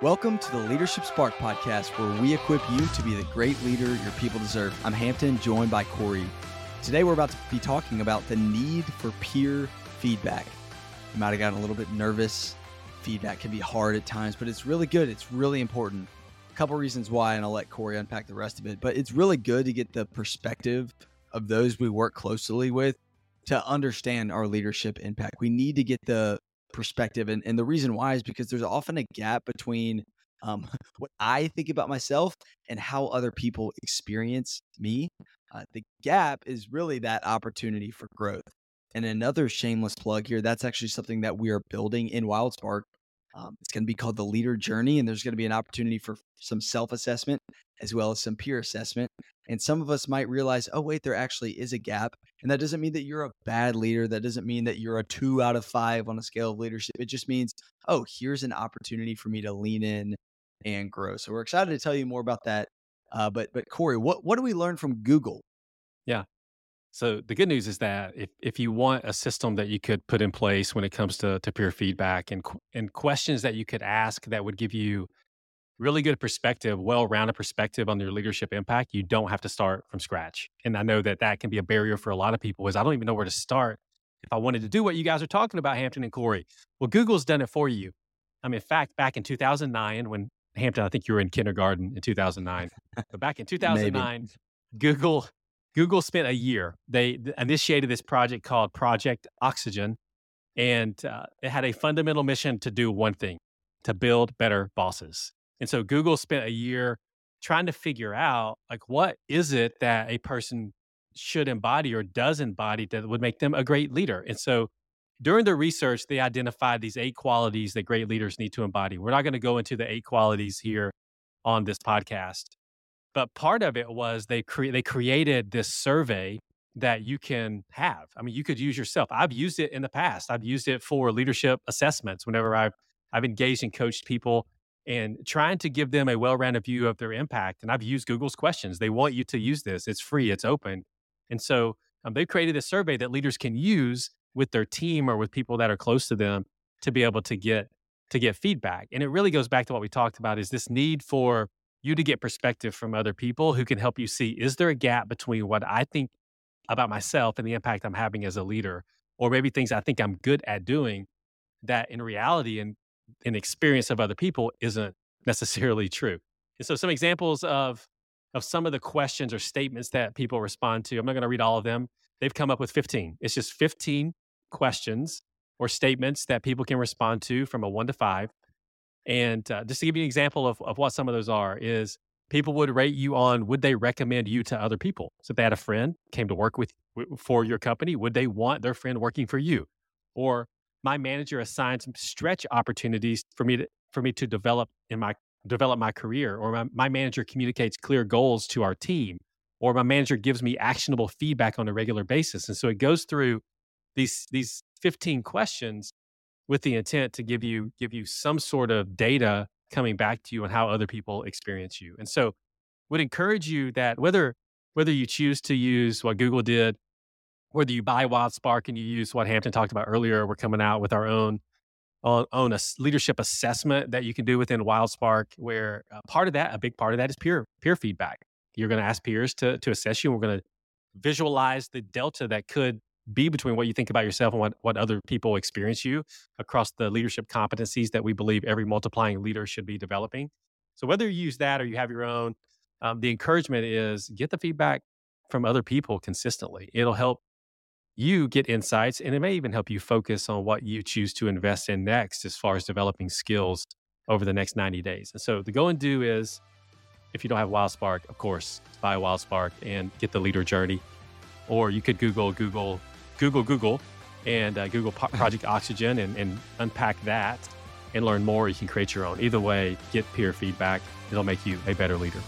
Welcome to the Leadership Spark podcast, where we equip you to be the great leader your people deserve. I'm Hampton, joined by Corey. Today, we're about to be talking about the need for peer feedback. You might have gotten a little bit nervous. Feedback can be hard at times, but it's really good. It's really important. A couple reasons why, and I'll let Corey unpack the rest of it. But it's really good to get the perspective of those we work closely with to understand our leadership impact. We need to get the perspective. And, and the reason why is because there's often a gap between um, what I think about myself and how other people experience me. Uh, the gap is really that opportunity for growth. And another shameless plug here that's actually something that we are building in WildSpark um, it's going to be called the leader journey, and there's going to be an opportunity for some self assessment as well as some peer assessment. And some of us might realize, oh, wait, there actually is a gap. And that doesn't mean that you're a bad leader. That doesn't mean that you're a two out of five on a scale of leadership. It just means, oh, here's an opportunity for me to lean in and grow. So we're excited to tell you more about that. Uh, but but Corey, what what do we learn from Google? Yeah, so the good news is that if, if you want a system that you could put in place when it comes to, to peer feedback and, and questions that you could ask that would give you really good perspective, well-rounded perspective on your leadership impact, you don't have to start from scratch. And I know that that can be a barrier for a lot of people is I don't even know where to start if I wanted to do what you guys are talking about, Hampton and Corey. Well, Google's done it for you. I mean, in fact, back in 2009, when Hampton, I think you were in kindergarten in 2009, but back in 2009, Google Google spent a year. They initiated this project called Project Oxygen, and uh, it had a fundamental mission to do one thing to build better bosses. And so Google spent a year trying to figure out like what is it that a person should embody or does embody that would make them a great leader. And so during the research, they identified these eight qualities that great leaders need to embody. We're not going to go into the eight qualities here on this podcast, but part of it was they cre- they created this survey that you can have. I mean, you could use yourself. I've used it in the past. I've used it for leadership assessments whenever I've I've engaged and coached people and trying to give them a well-rounded view of their impact. And I've used Google's questions. They want you to use this. It's free. It's open. And so um, they've created a survey that leaders can use with their team or with people that are close to them to be able to get to get feedback. And it really goes back to what we talked about: is this need for you to get perspective from other people who can help you see is there a gap between what I think about myself and the impact I'm having as a leader, or maybe things I think I'm good at doing that in reality and in experience of other people isn't necessarily true. And so some examples of of some of the questions or statements that people respond to. I'm not going to read all of them. They've come up with 15. It's just 15 questions or statements that people can respond to from a 1 to 5 and uh, just to give you an example of, of what some of those are, is people would rate you on would they recommend you to other people? So if they had a friend came to work with for your company, would they want their friend working for you? Or my manager assigned some stretch opportunities for me to for me to develop in my develop my career, or my, my manager communicates clear goals to our team, or my manager gives me actionable feedback on a regular basis. And so it goes through these these 15 questions with the intent to give you give you some sort of data coming back to you on how other people experience you. And so would encourage you that whether whether you choose to use what Google did, whether you buy WildSpark and you use what Hampton talked about earlier, we're coming out with our own own leadership assessment that you can do within WildSpark, where uh, part of that, a big part of that is peer peer feedback. You're going to ask peers to to assess you, and we're going to visualize the delta that could be between what you think about yourself and what, what other people experience you across the leadership competencies that we believe every multiplying leader should be developing. So whether you use that or you have your own, um, the encouragement is get the feedback from other people consistently. It'll help you get insights and it may even help you focus on what you choose to invest in next as far as developing skills over the next 90 days. And so the go and do is if you don't have WildSpark, of course, buy WildSpark and get the leader journey. Or you could Google Google Google Google and uh, Google Project Oxygen and, and unpack that and learn more. You can create your own. Either way, get peer feedback. It'll make you a better leader.